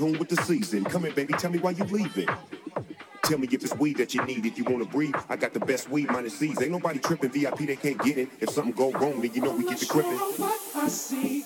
tune with the season. Come in, baby, tell me why you leaving. Tell me if it's weed that you need. If you wanna breathe, I got the best weed minus C's. Ain't nobody tripping VIP, they can't get it. If something go wrong, then you know we get the crippin'. What I see,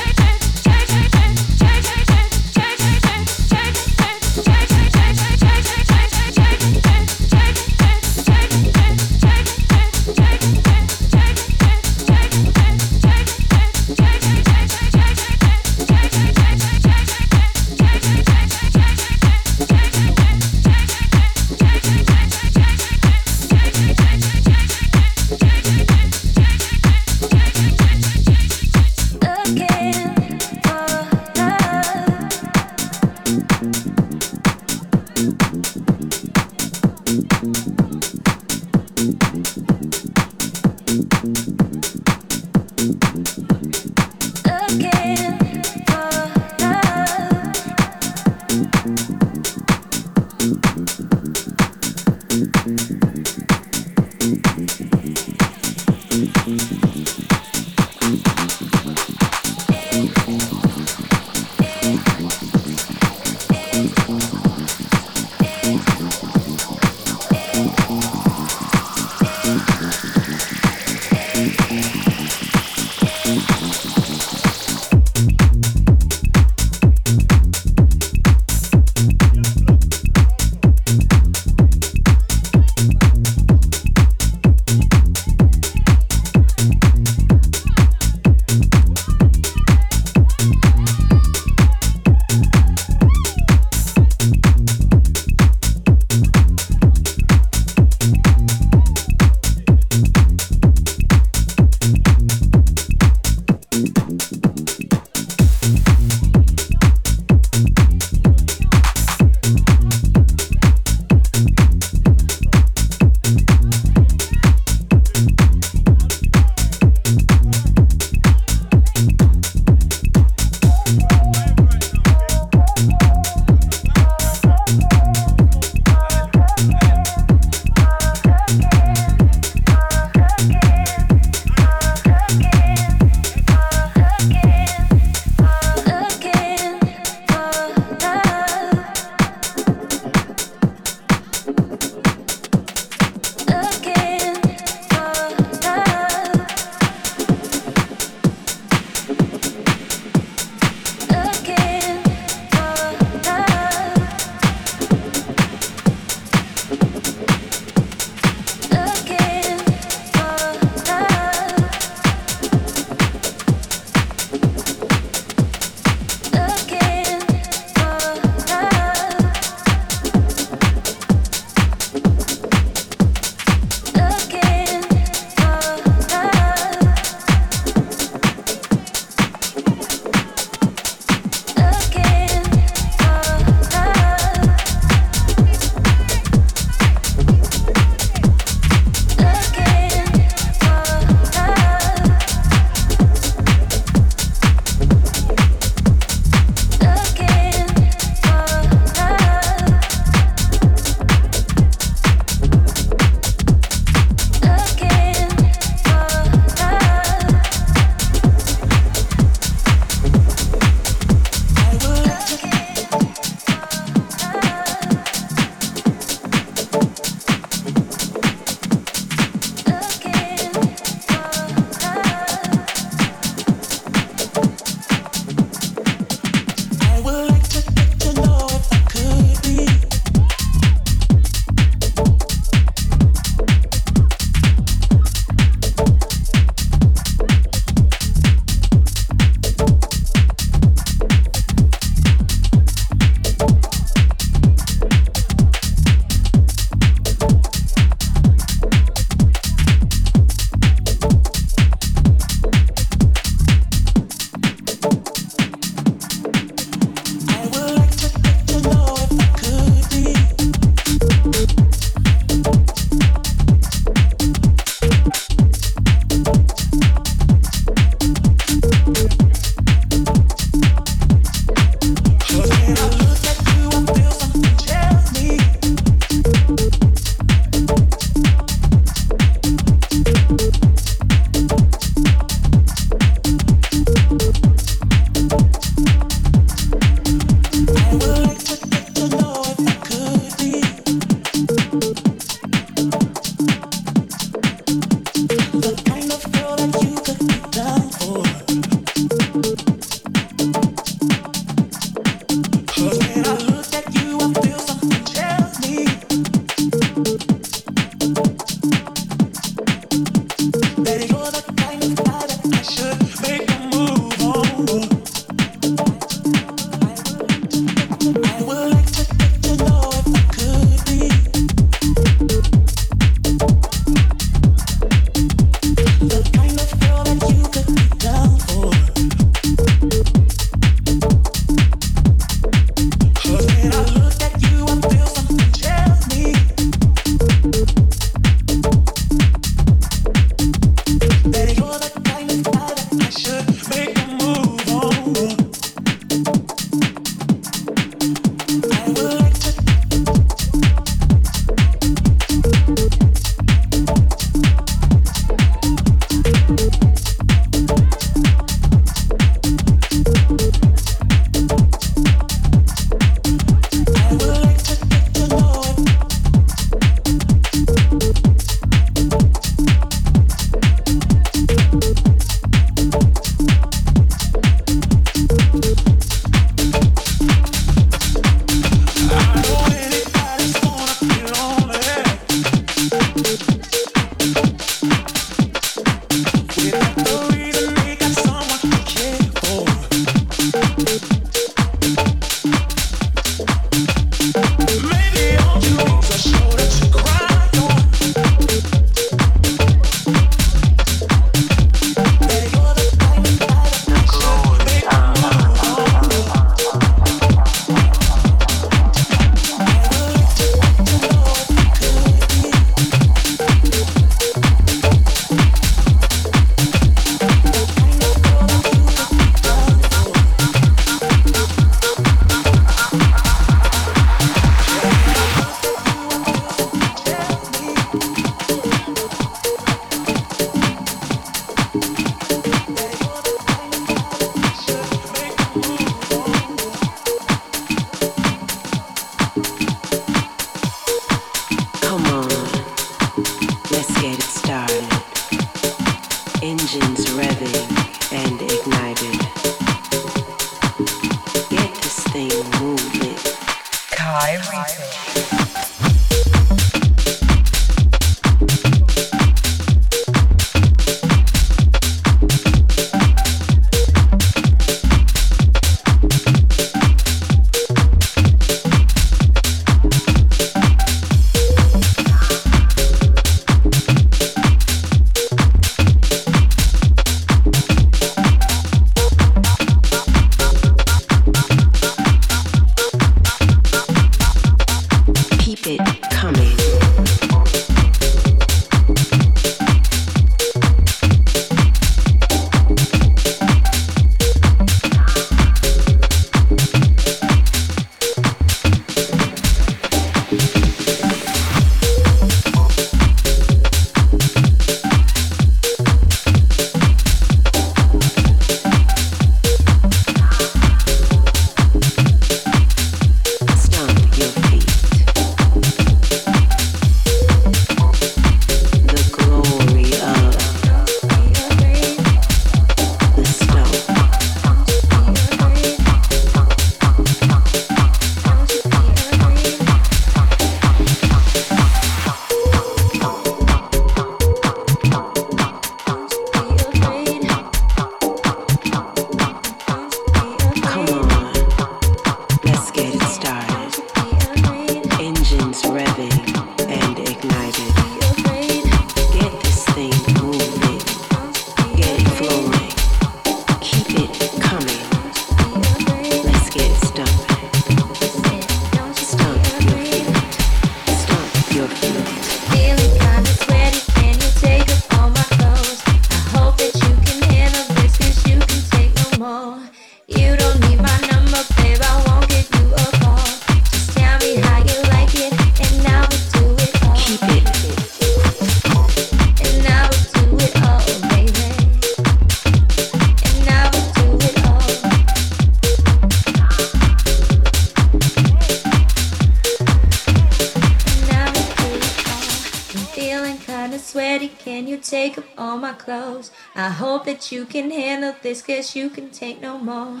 you can handle this, guess you can take no more.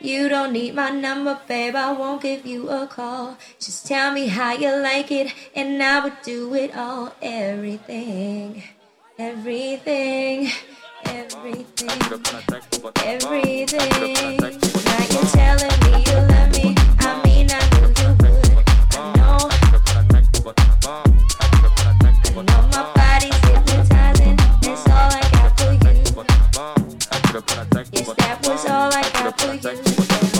You don't need my number, babe, I won't give you a call. Just tell me how you like it, and I would do it all. Everything, everything, everything, everything. Now you're telling me you love me, I mean, I knew you would. I I my for you.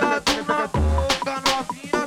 novinha, na boca, novinha,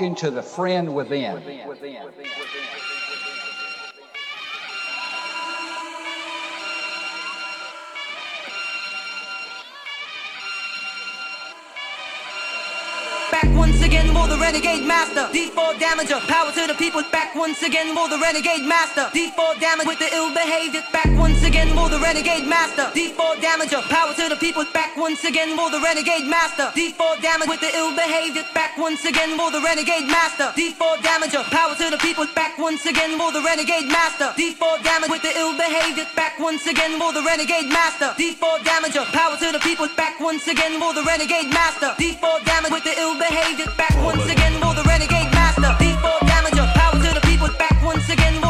talking to the friend within. Back once again for the renegade master. D4 damager, power to the people. Back once again for the renegade master. D4 damage with the ill behavior. Back once again for the renegade master. D4 damager, power to the people. Back once again for the renegade master. D4 damage with the ill behavior. Back once again for the renegade master. D4 damager, power to the people. Back once again for the renegade master. D4 damage with the ill behavior. Back once again for the renegade master. D4 damager, power to the people. Back once again for the renegade master. D4 damage with the ill behavior back once again for the renegade master. Again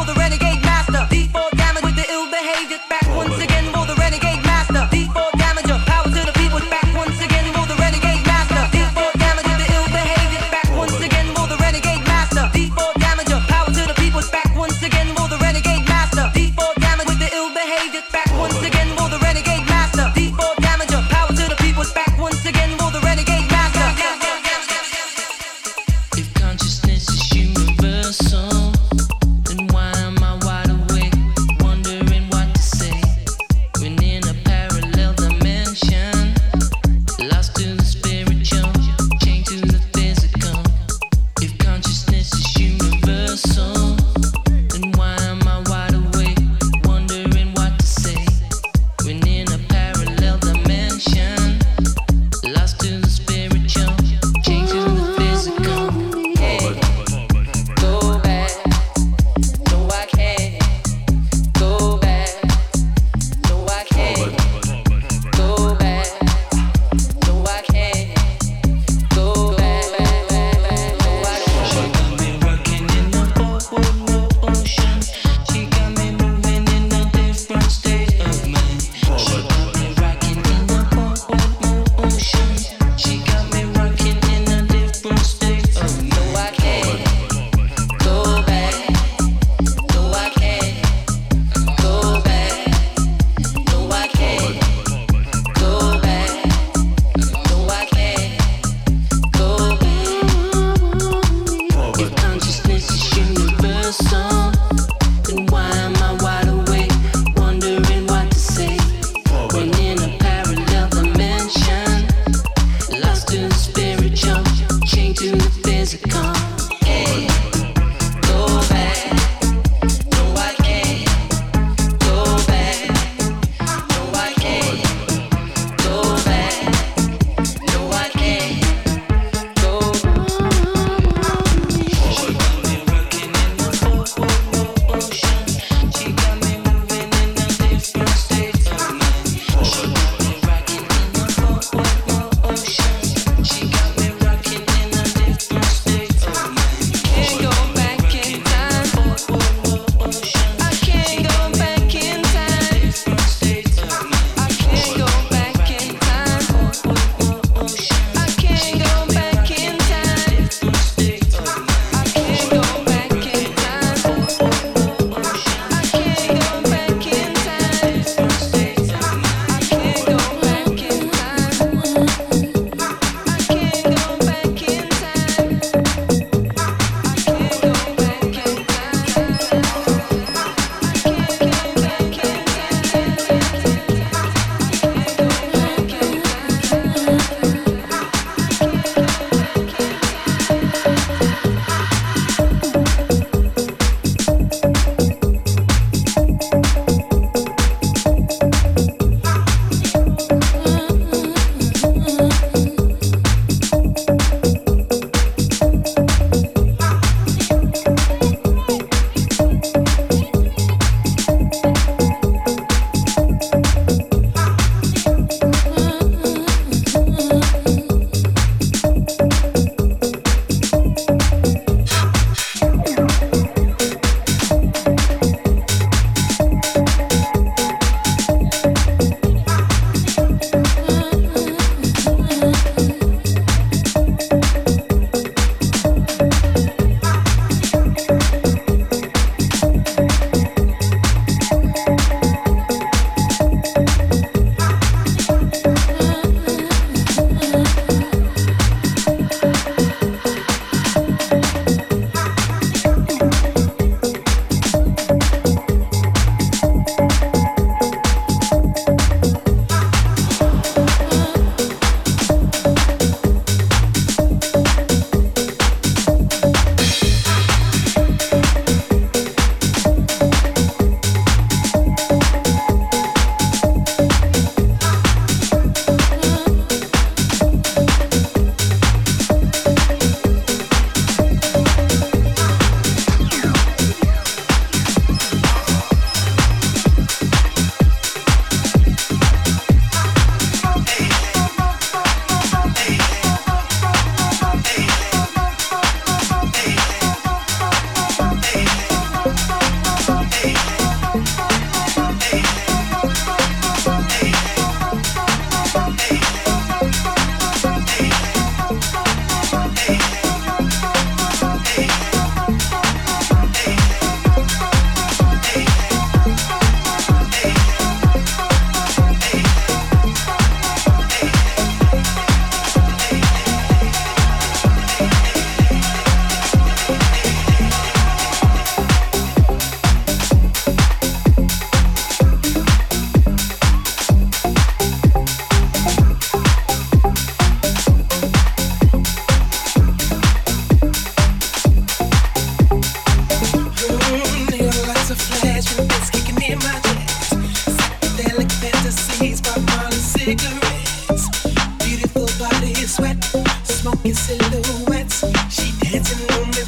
In silhouettes, she dancing on the.